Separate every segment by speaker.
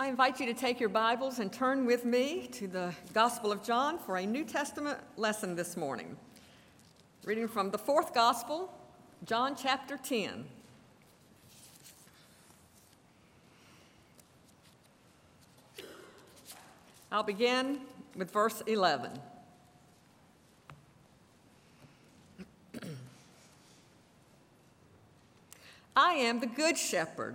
Speaker 1: I invite you to take your Bibles and turn with me to the Gospel of John for a New Testament lesson this morning. Reading from the fourth Gospel, John chapter 10. I'll begin with verse 11. I am the Good Shepherd.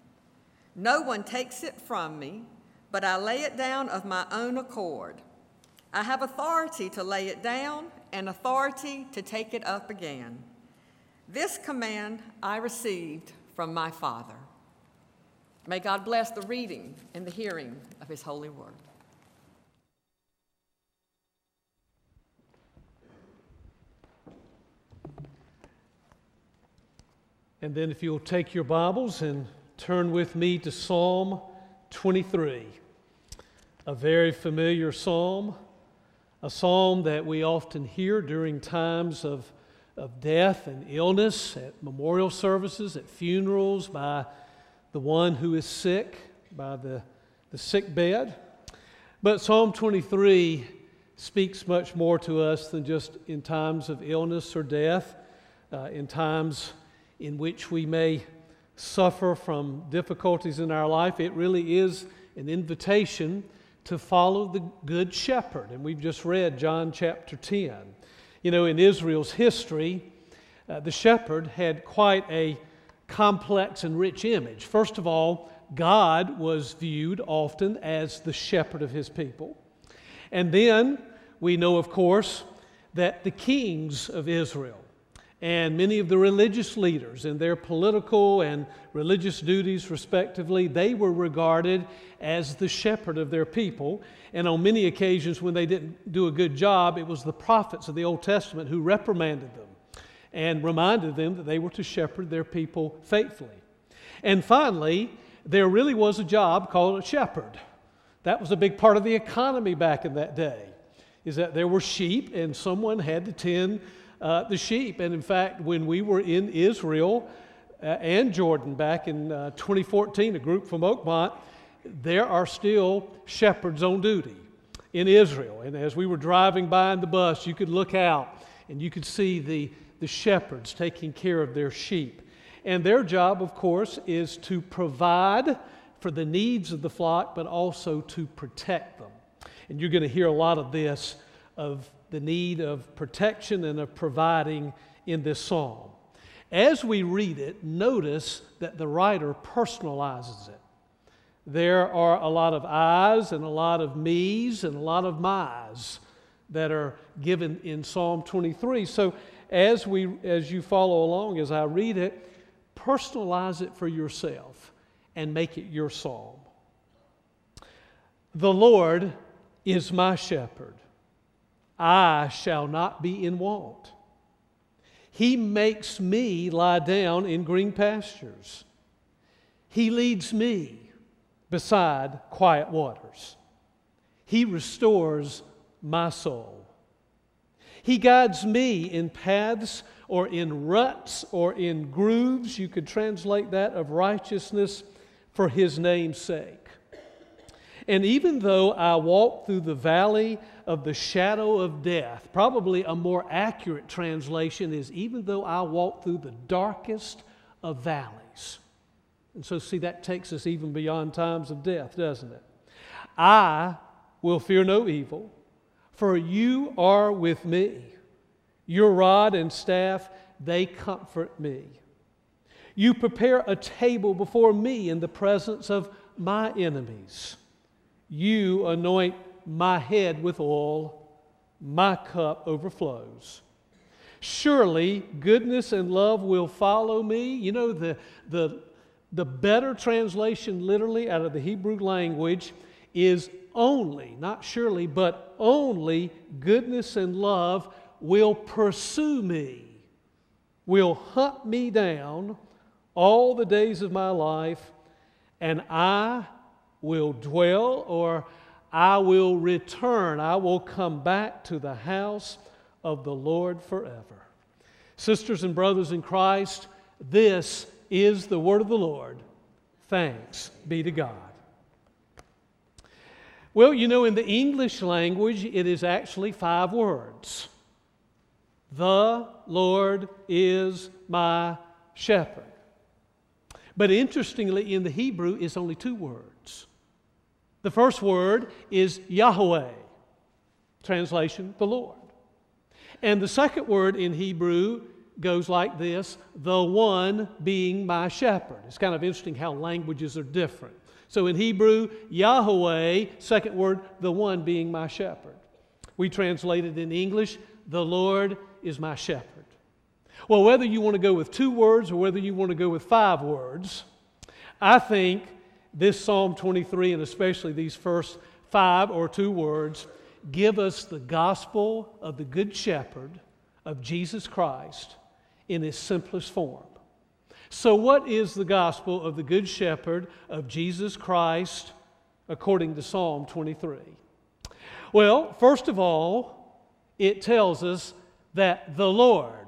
Speaker 1: No one takes it from me, but I lay it down of my own accord. I have authority to lay it down and authority to take it up again. This command I received from my Father. May God bless the reading and the hearing of His holy word.
Speaker 2: And then, if you'll take your Bibles and turn with me to Psalm 23, a very familiar psalm, a psalm that we often hear during times of, of death and illness, at memorial services, at funerals, by the one who is sick, by the, the sick bed. But Psalm 23 speaks much more to us than just in times of illness or death, uh, in times in which we may suffer from difficulties in our life, it really is an invitation to follow the Good Shepherd. And we've just read John chapter 10. You know, in Israel's history, uh, the shepherd had quite a complex and rich image. First of all, God was viewed often as the shepherd of his people. And then we know, of course, that the kings of Israel and many of the religious leaders in their political and religious duties, respectively, they were regarded as the shepherd of their people. And on many occasions, when they didn't do a good job, it was the prophets of the Old Testament who reprimanded them and reminded them that they were to shepherd their people faithfully. And finally, there really was a job called a shepherd. That was a big part of the economy back in that day, is that there were sheep and someone had to tend uh, the sheep. And in fact, when we were in Israel uh, and Jordan back in uh, 2014, a group from Oakmont, there are still shepherds on duty in Israel. And as we were driving by in the bus, you could look out and you could see the, the shepherds taking care of their sheep. And their job, of course, is to provide for the needs of the flock, but also to protect them. And you're going to hear a lot of this of the need of protection and of providing in this psalm. As we read it, notice that the writer personalizes it. There are a lot of I's and a lot of me's and a lot of my's that are given in Psalm 23. So as we as you follow along as I read it, personalize it for yourself and make it your psalm. The Lord is my shepherd. I shall not be in want. He makes me lie down in green pastures. He leads me beside quiet waters. He restores my soul. He guides me in paths or in ruts or in grooves, you could translate that, of righteousness for His name's sake. And even though I walk through the valley of the shadow of death, probably a more accurate translation is even though I walk through the darkest of valleys. And so, see, that takes us even beyond times of death, doesn't it? I will fear no evil, for you are with me. Your rod and staff, they comfort me. You prepare a table before me in the presence of my enemies. You anoint my head with oil, my cup overflows. Surely goodness and love will follow me. You know, the, the, the better translation, literally, out of the Hebrew language is only, not surely, but only goodness and love will pursue me, will hunt me down all the days of my life, and I will dwell or I will return. I will come back to the house of the Lord forever. Sisters and brothers in Christ, this is the word of the Lord. Thanks be to God. Well, you know, in the English language, it is actually five words The Lord is my shepherd. But interestingly, in the Hebrew, it's only two words. The first word is Yahweh, translation, the Lord. And the second word in Hebrew goes like this the one being my shepherd. It's kind of interesting how languages are different. So in Hebrew, Yahweh, second word, the one being my shepherd. We translate it in English, the Lord is my shepherd. Well, whether you want to go with two words or whether you want to go with five words, I think this Psalm 23, and especially these first five or two words, give us the gospel of the Good Shepherd of Jesus Christ in its simplest form. So, what is the gospel of the Good Shepherd of Jesus Christ according to Psalm 23? Well, first of all, it tells us that the Lord,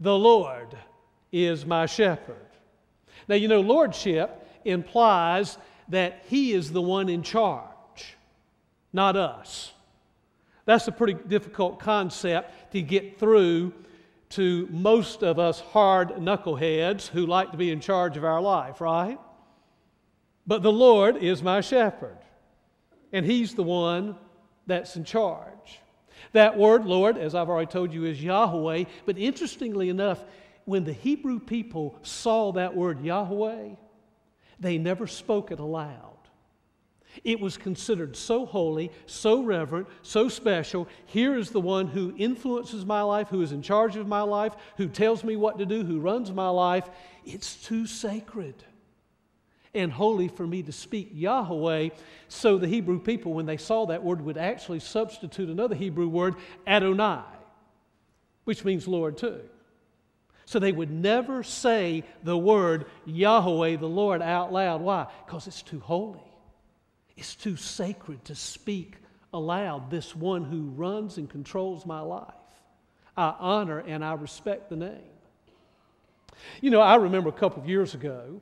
Speaker 2: the Lord is my shepherd. Now, you know, lordship implies that He is the one in charge, not us. That's a pretty difficult concept to get through to most of us hard knuckleheads who like to be in charge of our life, right? But the Lord is my shepherd, and He's the one that's in charge. That word, Lord, as I've already told you, is Yahweh. But interestingly enough, when the Hebrew people saw that word Yahweh, they never spoke it aloud. It was considered so holy, so reverent, so special. Here is the one who influences my life, who is in charge of my life, who tells me what to do, who runs my life. It's too sacred and holy for me to speak Yahweh. So the Hebrew people, when they saw that word, would actually substitute another Hebrew word, Adonai, which means Lord too. So they would never say the word Yahweh, the Lord, out loud. Why? Because it's too holy. It's too sacred to speak aloud this one who runs and controls my life. I honor and I respect the name. You know, I remember a couple of years ago,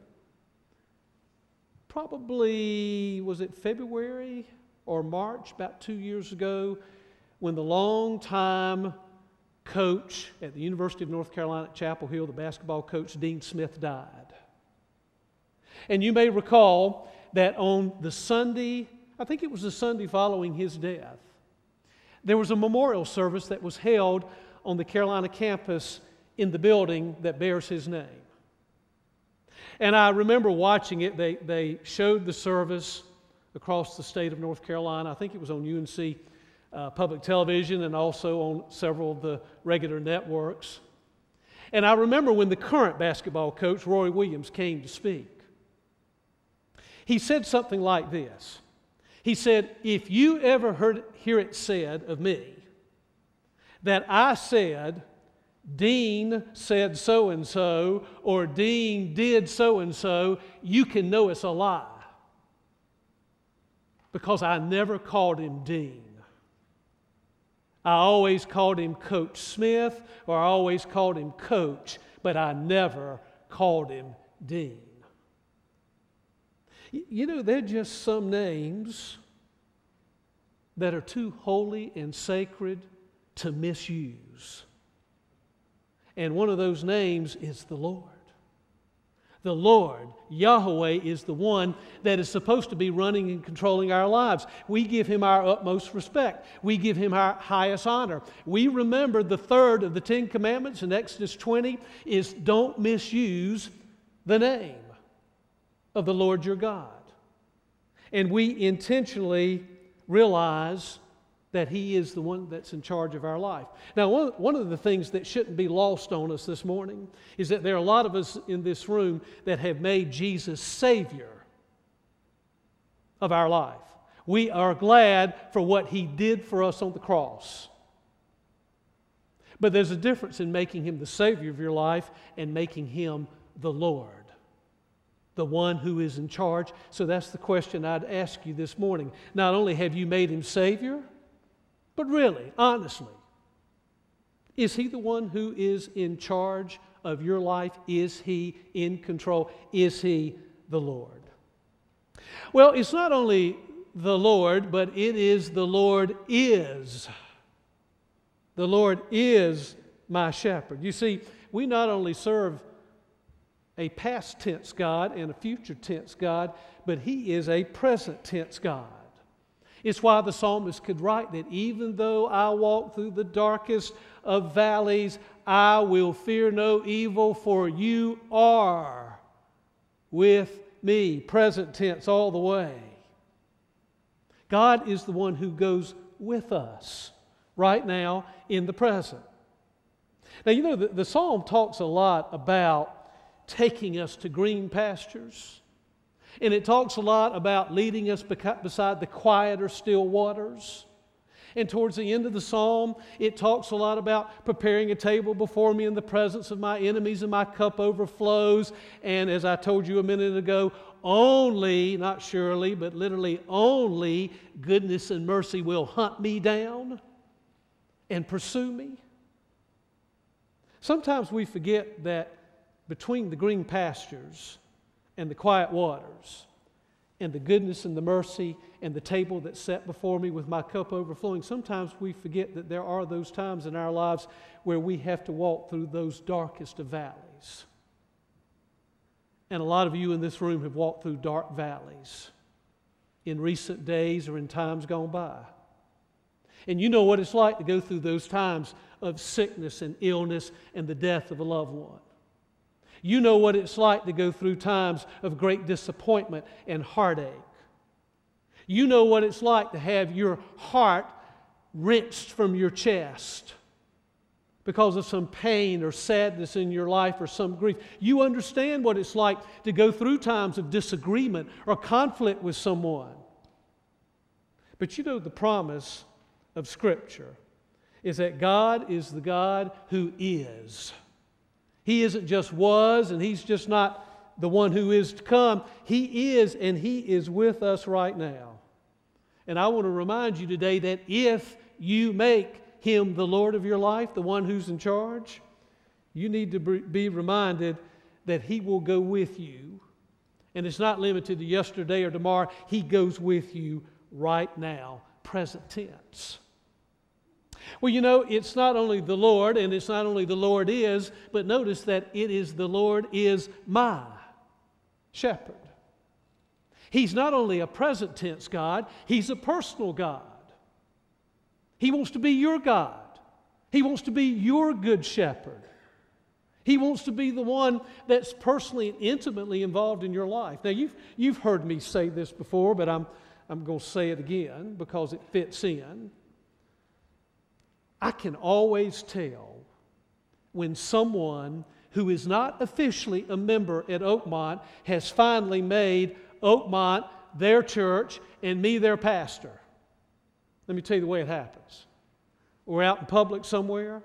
Speaker 2: probably, was it February or March, about two years ago, when the long-time coach at the University of North Carolina at Chapel Hill, the basketball coach, Dean Smith, died. And you may recall that on the Sunday, I think it was the Sunday following his death, there was a memorial service that was held on the Carolina campus in the building that bears his name. And I remember watching it. They, they showed the service across the state of North Carolina. I think it was on UNC uh, public television and also on several of the regular networks. And I remember when the current basketball coach, Roy Williams, came to speak. He said something like this He said, If you ever heard, hear it said of me that I said, Dean said so and so, or Dean did so and so, you can know it's a lie. Because I never called him Dean. I always called him Coach Smith, or I always called him Coach, but I never called him Dean. You know, they're just some names that are too holy and sacred to misuse. And one of those names is the Lord. The Lord, Yahweh, is the one that is supposed to be running and controlling our lives. We give him our utmost respect. We give him our highest honor. We remember the third of the Ten Commandments in Exodus 20 is don't misuse the name of the Lord your God. And we intentionally realize that He is the one that's in charge of our life. Now, one, one of the things that shouldn't be lost on us this morning is that there are a lot of us in this room that have made Jesus Savior of our life. We are glad for what He did for us on the cross. But there's a difference in making Him the Savior of your life and making Him the Lord the one who is in charge. So that's the question I'd ask you this morning. Not only have you made him Savior, but really, honestly, is he the one who is in charge of your life? Is he in control? Is he the Lord? Well, it's not only the Lord, but it is the Lord is. The Lord is my shepherd. You see, we not only serve a past tense God and a future tense God, but He is a present tense God. It's why the psalmist could write that even though I walk through the darkest of valleys, I will fear no evil, for you are with me. Present tense all the way. God is the one who goes with us right now in the present. Now, you know, the, the psalm talks a lot about taking us to green pastures. And it talks a lot about leading us beside the quieter, still waters. And towards the end of the psalm, it talks a lot about preparing a table before me in the presence of my enemies, and my cup overflows. And as I told you a minute ago, only, not surely, but literally only goodness and mercy will hunt me down and pursue me. Sometimes we forget that between the green pastures and the quiet waters and the goodness and the mercy and the table that's set before me with my cup overflowing, sometimes we forget that there are those times in our lives where we have to walk through those darkest of valleys. And a lot of you in this room have walked through dark valleys in recent days or in times gone by. And you know what it's like to go through those times of sickness and illness and the death of a loved one. You know what it's like to go through times of great disappointment and heartache. You know what it's like to have your heart wrenched from your chest because of some pain or sadness in your life or some grief. You understand what it's like to go through times of disagreement or conflict with someone. But you know the promise of Scripture is that God is the God who is. He isn't just was, and He's just not the one who is to come. He is, and He is with us right now. And I want to remind you today that if you make Him the Lord of your life, the one who's in charge, you need to be reminded that He will go with you. And it's not limited to yesterday or tomorrow, He goes with you right now, present tense. Well, you know, it's not only the Lord, and it's not only the Lord is, but notice that it is the Lord is my shepherd. He's not only a present tense God, He's a personal God. He wants to be your God, He wants to be your good shepherd. He wants to be the one that's personally and intimately involved in your life. Now, you've, you've heard me say this before, but I'm, I'm going to say it again because it fits in. I can always tell when someone who is not officially a member at Oakmont has finally made Oakmont their church and me their pastor. Let me tell you the way it happens. We're out in public somewhere,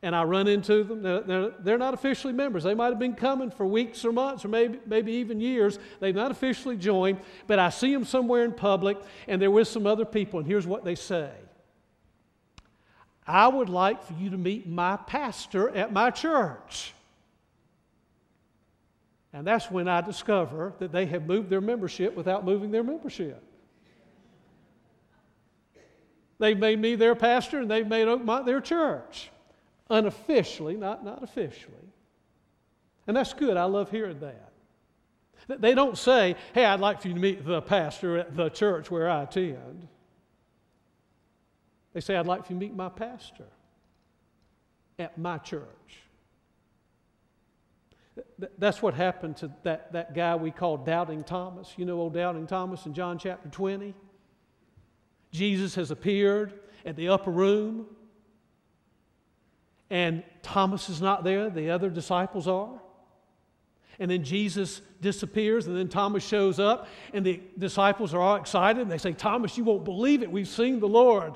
Speaker 2: and I run into them. They're, not officially members. They might have been coming for weeks or months or maybe, maybe even years. They've not officially joined, but I see them somewhere in public, and they're with some other people, and here's what they say I would like for you to meet my pastor at my church. And that's when I discover that they have moved their membership without moving their membership. They've made me their pastor and they've made Oakmont their church. Unofficially, not, not officially. And that's good. I love hearing that. They don't say, hey, I'd like for you to meet the pastor at the church where I attend. They say, I'd like for you to meet my pastor at my church. That's what happened to that, that guy we call Doubting Thomas. You know old Doubting Thomas in John chapter 20? Jesus has appeared at the upper room, and Thomas is not there, the other disciples are. And then Jesus disappears, and then Thomas shows up, and the disciples are all excited, and they say, Thomas, you won't believe it, we've seen the Lord.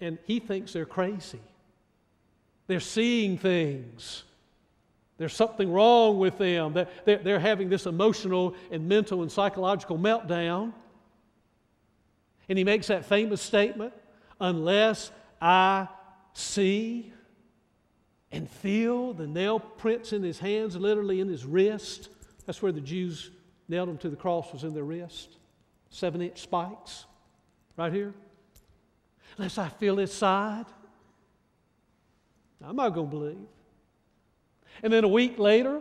Speaker 2: And he thinks they're crazy. They're seeing things. There's something wrong with them. They're, having this emotional and mental and psychological meltdown. And he makes that famous statement unless I see and feel the nail prints in his hands, literally in his wrist. That's where the Jews nailed him to the cross, was in their wrist. Seven inch spikes, right here. Unless I feel his side, I'm not going to believe. And then a week later,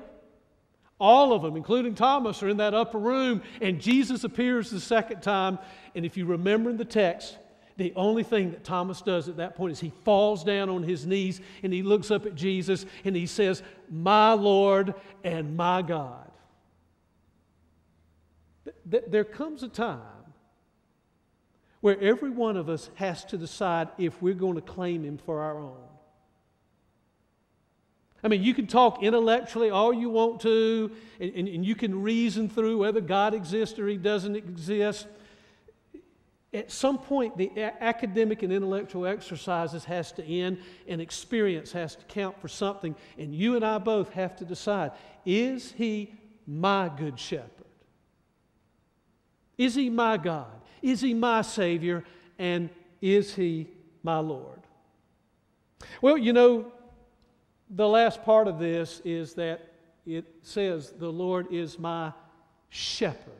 Speaker 2: all of them, including Thomas, are in that upper room, and Jesus appears the second time. And if you remember in the text, the only thing that Thomas does at that point is he falls down on his knees and he looks up at Jesus and he says, My Lord and my God. There comes a time where every one of us has to decide if we're going to claim him for our own. I mean, you can talk intellectually all you want to, and, and, and, you can reason through whether God exists or He doesn't exist. At some point, the a- academic and intellectual exercises has to end, and experience has to count for something. And you and I both have to decide: Is He my good shepherd? Is He my God? Is He my Savior? And is He my Lord? Well, you know, the last part of this is that it says, The Lord is my shepherd.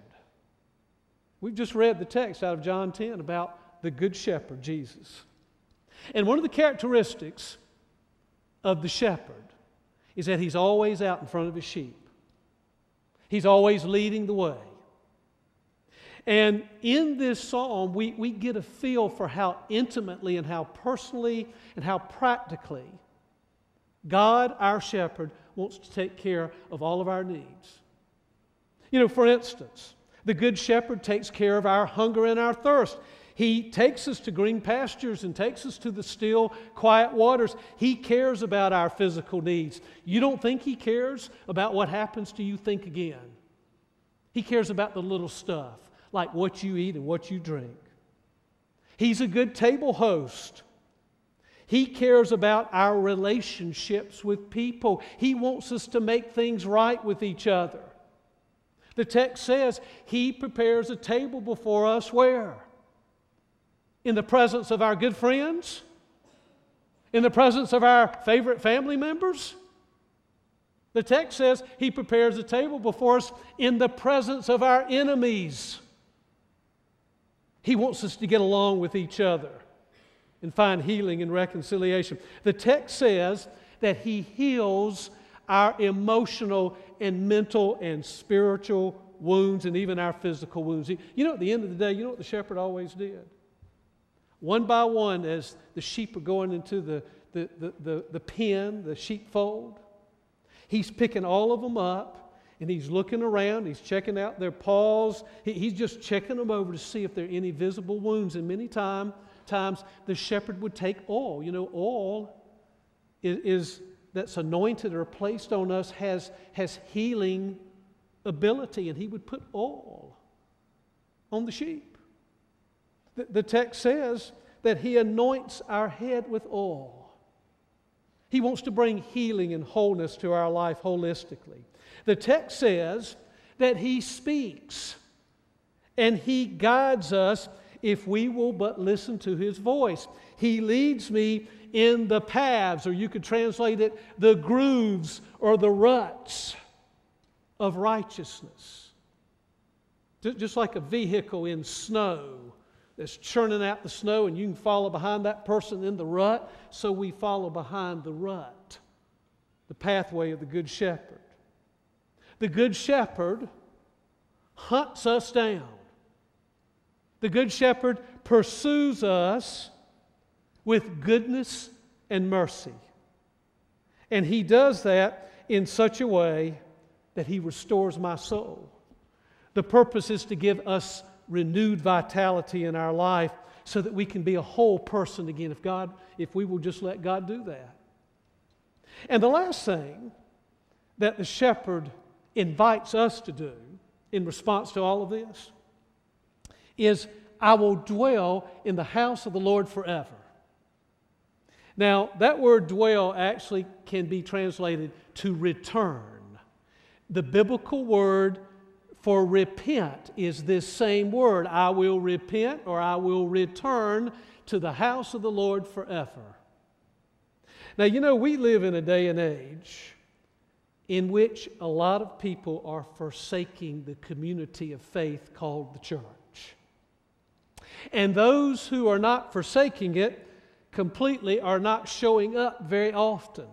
Speaker 2: We've just read the text out of John 10 about the Good Shepherd, Jesus. And one of the characteristics of the shepherd is that he's always out in front of his sheep, he's always leading the way. And in this psalm, we, we get a feel for how intimately and how personally and how practically God, our shepherd, wants to take care of all of our needs. You know, for instance, the Good Shepherd takes care of our hunger and our thirst. He takes us to green pastures and takes us to the still, quiet waters. He cares about our physical needs. You don't think He cares about what happens to you? Think again. He cares about the little stuff, like what you eat and what you drink. He's a good table host. He cares about our relationships with people. He wants us to make things right with each other. The text says, He prepares a table before us where? In the presence of our good friends? In the presence of our favorite family members? The text says He prepares a table before us in the presence of our enemies. He wants us to get along with each other and find healing and reconciliation. The text says that He heals our emotional and mental and spiritual wounds and even our physical wounds. You know, at the end of the day, you know what the shepherd always did? One by one, as the sheep are going into the, the, the, the, the pen, the sheepfold, he's picking all of them up and he's looking around, he's checking out their paws, he, he's just checking them over to see if there are any visible wounds. And many times, times the shepherd would take oil. You know, oil is, is that's anointed or placed on us has, has healing ability, and he would put oil on the sheep. The, the text says that he anoints our head with oil. He wants to bring healing and wholeness to our life holistically. The text says that he speaks and he guides us if we will but listen to his voice. He leads me in the paths, or you could translate it, the grooves or the ruts of righteousness. Just like a vehicle in snow that's churning out the snow, and you can follow behind that person in the rut, so we follow behind the rut, the pathway of the Good Shepherd. The Good Shepherd hunts us down. The Good Shepherd pursues us with goodness and mercy. And he does that in such a way that he restores my soul. The purpose is to give us renewed vitality in our life so that we can be a whole person again if God if we will just let God do that. And the last thing that the shepherd invites us to do in response to all of this is I will dwell in the house of the Lord forever. Now, that word dwell actually can be translated to return. The biblical word for repent is this same word I will repent or I will return to the house of the Lord forever. Now, you know, we live in a day and age in which a lot of people are forsaking the community of faith called the church. And those who are not forsaking it completely are not showing up very often.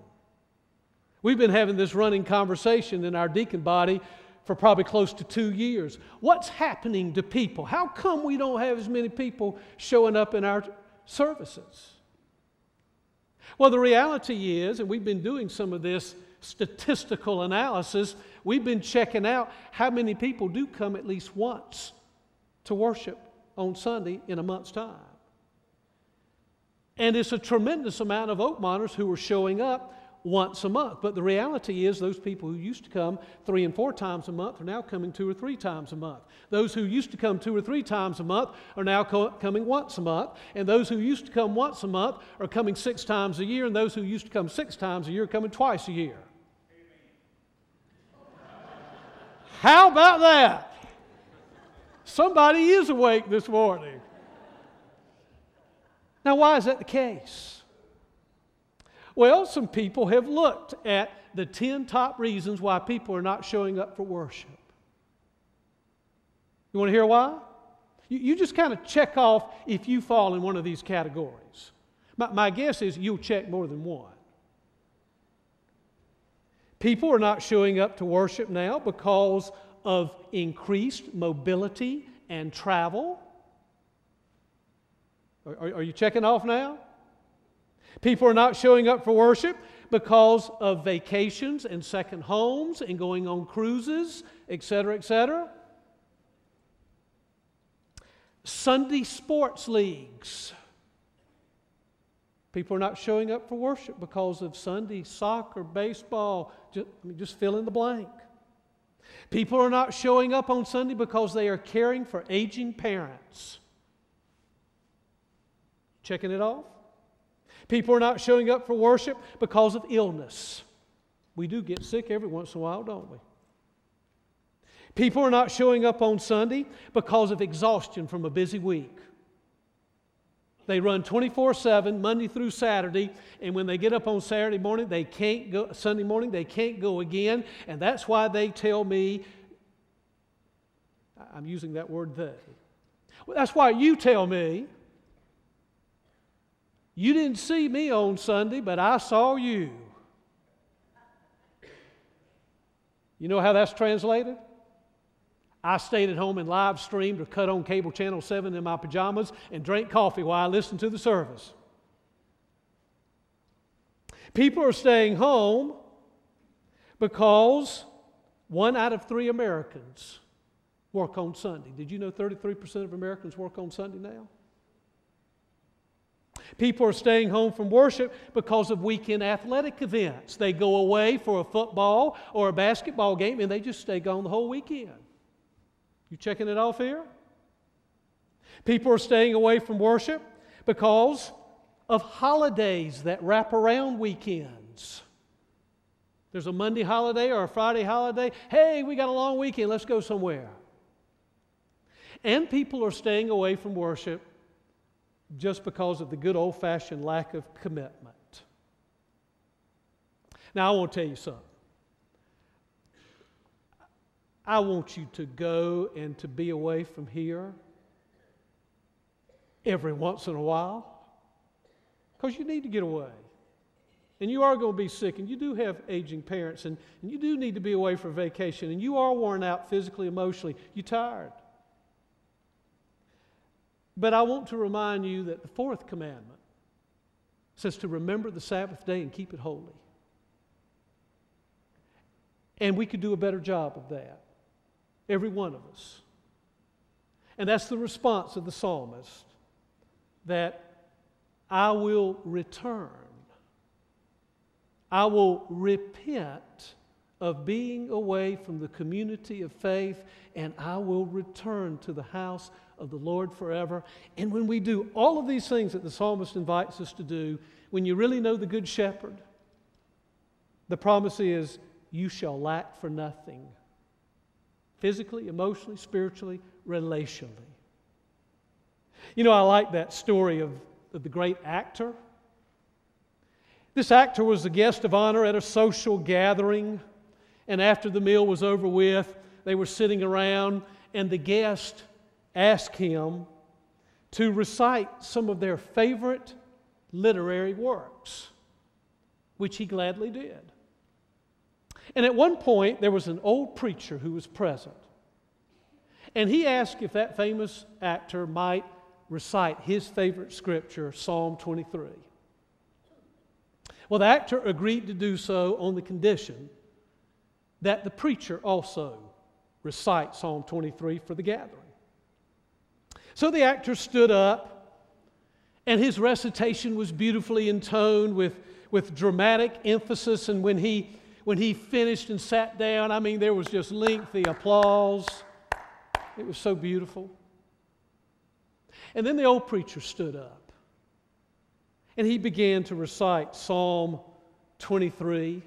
Speaker 2: We've been having this running conversation in our deacon body for probably close to two years. What's happening to people? How come we don't have as many people showing up in our services? Well, the reality is, and we've been doing some of this statistical analysis, we've been checking out how many people do come at least once to worship on Sunday in a month's time. And it's a tremendous amount of Oakmonters who are showing up once a month. But the reality is, those people who used to come three and four times a month are now coming two or three times a month. Those who used to come two or three times a month are now co- coming once a month. And those who used to come once a month are coming six times a year. And those who used to come six times a year are coming twice a year. How about that? Somebody is awake this morning. Now, why is that the case? Well, some people have looked at the 10 top reasons why people are not showing up for worship. You want to hear why? You, you just kind of check off if you fall in one of these categories. My, my guess is you'll check more than one. People are not showing up to worship now because of increased mobility and travel. Are, are, you checking off now? People are not showing up for worship because of vacations and second homes and going on cruises, etc., etc. Sunday sports leagues. People are not showing up for worship because of Sunday soccer, baseball, just, I mean, just fill in the blank. People are not showing up on Sunday because they are caring for aging parents. Checking it off? People are not showing up for worship because of illness. We do get sick every once in a while, don't we? People are not showing up on Sunday because of exhaustion from a busy week. They run 24 7, Monday through Saturday, and when they get up on Saturday morning, they can't go, Sunday morning, they can't go again, and that's why they tell me, I'm using that word they. Well, that's why you tell me you didn't see me on Sunday, but I saw you. You know how that's translated? I stayed at home and live streamed or cut on cable channel 7 in my pajamas and drank coffee while I listened to the service. People are staying home because one out of three Americans work on Sunday. Did you know 33% of Americans work on Sunday now? People are staying home from worship because of weekend athletic events. They go away for a football or a basketball game and they just stay gone the whole weekend. You checking it off here? People are staying away from worship because of holidays that wrap around weekends. There's a Monday holiday or a Friday holiday. Hey, we got a long weekend, let's go somewhere. And people are staying away from worship just because of the good old fashioned lack of commitment. Now, I want to tell you something. I want you to go and to be away from here every once in a while because you need to get away. and you are going to be sick, and you do have aging parents, and, and you do need to be away for vacation, and you are worn out physically, emotionally, you're tired. But I want to remind you that the fourth commandment says to remember the Sabbath day and keep it holy. And we could do a better job of that, every one of us. And that's the response of the psalmist that I will return. I will repent of being away from the community of faith, and I will return to the house of the Lord forever. And when we do all of these things that the psalmist invites us to do, when you really know the Good Shepherd, the promise is, you shall lack for nothing physically, emotionally, spiritually, relationally. You know, I like that story of, of the great actor. This actor was a guest of honor at a social gathering, and after the meal was over with, they were sitting around, and the guest asked him to recite some of their favorite literary works, which he gladly did. And at one point, there was an old preacher who was present. And he asked if that famous actor might recite his favorite scripture, Psalm 23. Well, the actor agreed to do so on the condition that the preacher also recite Psalm 23 for the gathering. So the actor stood up, and his recitation was beautifully intoned with, with dramatic emphasis. And when he, when he finished and sat down, I mean, there was just lengthy applause. It was so beautiful. And then the old preacher stood up and he began to recite Psalm 23.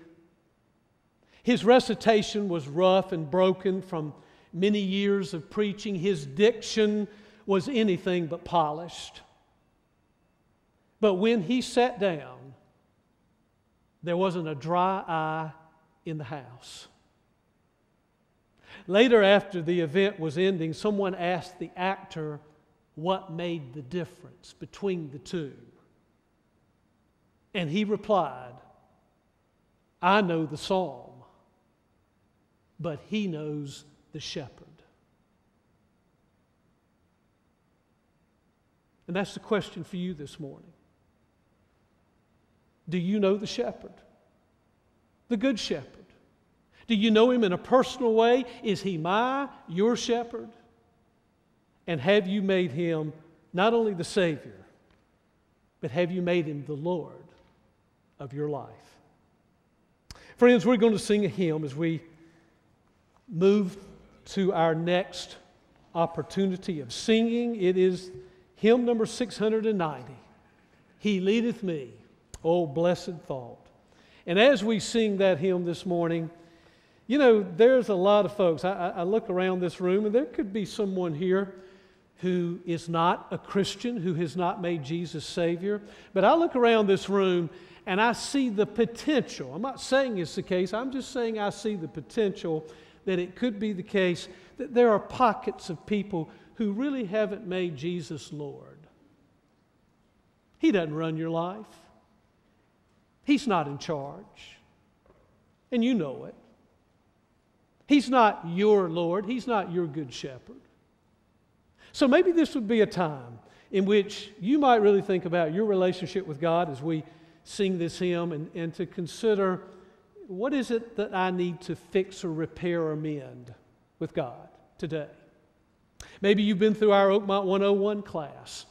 Speaker 2: His recitation was rough and broken from many years of preaching. His diction was anything but polished. But when he sat down, there wasn't a dry eye in the house. Later, after the event was ending, someone asked the actor what made the difference between the two. And he replied, I know the psalm, but he knows the shepherd. And that's the question for you this morning. Do you know the shepherd? The good shepherd? Do you know him in a personal way? Is he my, your shepherd? And have you made him not only the Savior, but have you made him the Lord of your life? Friends, we're going to sing a hymn as we move to our next opportunity of singing. It is hymn number 690 He leadeth me, oh blessed thought. And as we sing that hymn this morning, you know, there's a lot of folks. I, I, look around this room, and there could be someone here who is not a Christian, who has not made Jesus Savior. But I look around this room and I see the potential. I'm not saying it's the case, I'm just saying I see the potential that it could be the case that there are pockets of people who really haven't made Jesus Lord. He doesn't run your life, He's not in charge. And you know it. He's not your Lord, He's not your good shepherd. So maybe this would be a time in which you might really think about your relationship with God as we sing this hymn and, and to consider what is it that I need to fix or repair or mend with God today. Maybe you've been through our Oakmont 101 class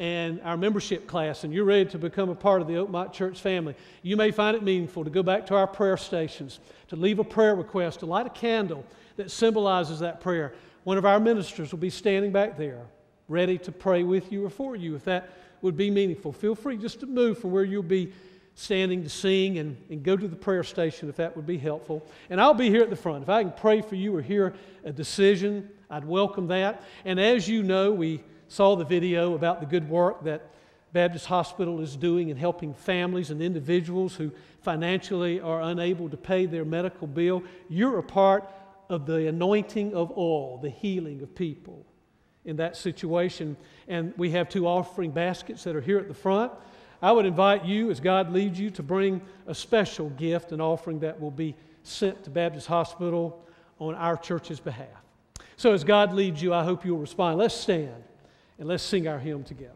Speaker 2: and our membership class, and you're ready to become a part of the Oakmont Church family, you may find it meaningful to go back to our prayer stations, to leave a prayer request, to light a candle that symbolizes that prayer. One of our ministers will be standing back there, ready to pray with you or for you if that would be meaningful. Feel free just to move from where you'll be standing to sing and, and go to the prayer station if that would be helpful. And I'll be here at the front. If I can pray for you or hear a decision, I'd welcome that. And as you know, we saw the video about the good work that Baptist Hospital is doing in helping families and individuals who financially are unable to pay their medical bill. You're a part of the anointing of all, the healing of people in that situation. And we have two offering baskets that are here at the front. I would invite you, as God leads you, to bring a special gift, an offering that will be sent to Baptist Hospital on our church's behalf. So, as God leads you, I hope you'll respond. Let's stand and let's sing our hymn together.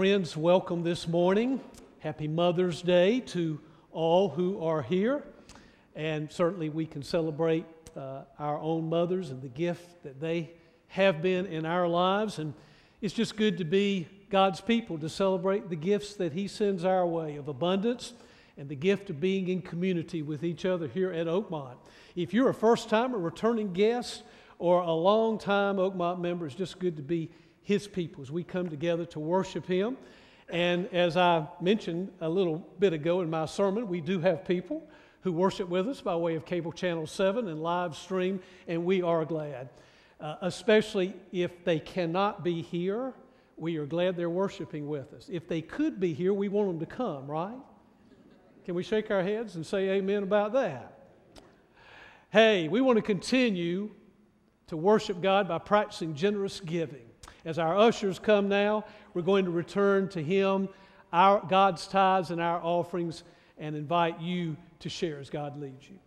Speaker 2: Friends, welcome this morning. Happy Mother's Day to all who are here. And certainly we can celebrate uh, our own mothers and the gift that they have been in our lives. And it's just good to be God's people, to celebrate the gifts that He sends our way of abundance and the gift of being in community with each other here at Oakmont. If you're a first time or returning guest or a long time Oakmont member, it's just good to be his people as we come together to worship Him. And as I mentioned a little bit ago in my sermon, we do have people who worship with us by way of Cable Channel 7 and live stream, and we are glad. Uh, especially if they cannot be here, we are glad they're worshiping with us. If they could be here, we want them to come, right? Can we shake our heads and say amen about that? Hey, we want to continue to worship God by practicing generous giving. As our ushers come now, we're going to return to Him, our God's tithes and our offerings, and invite you to share as God leads you.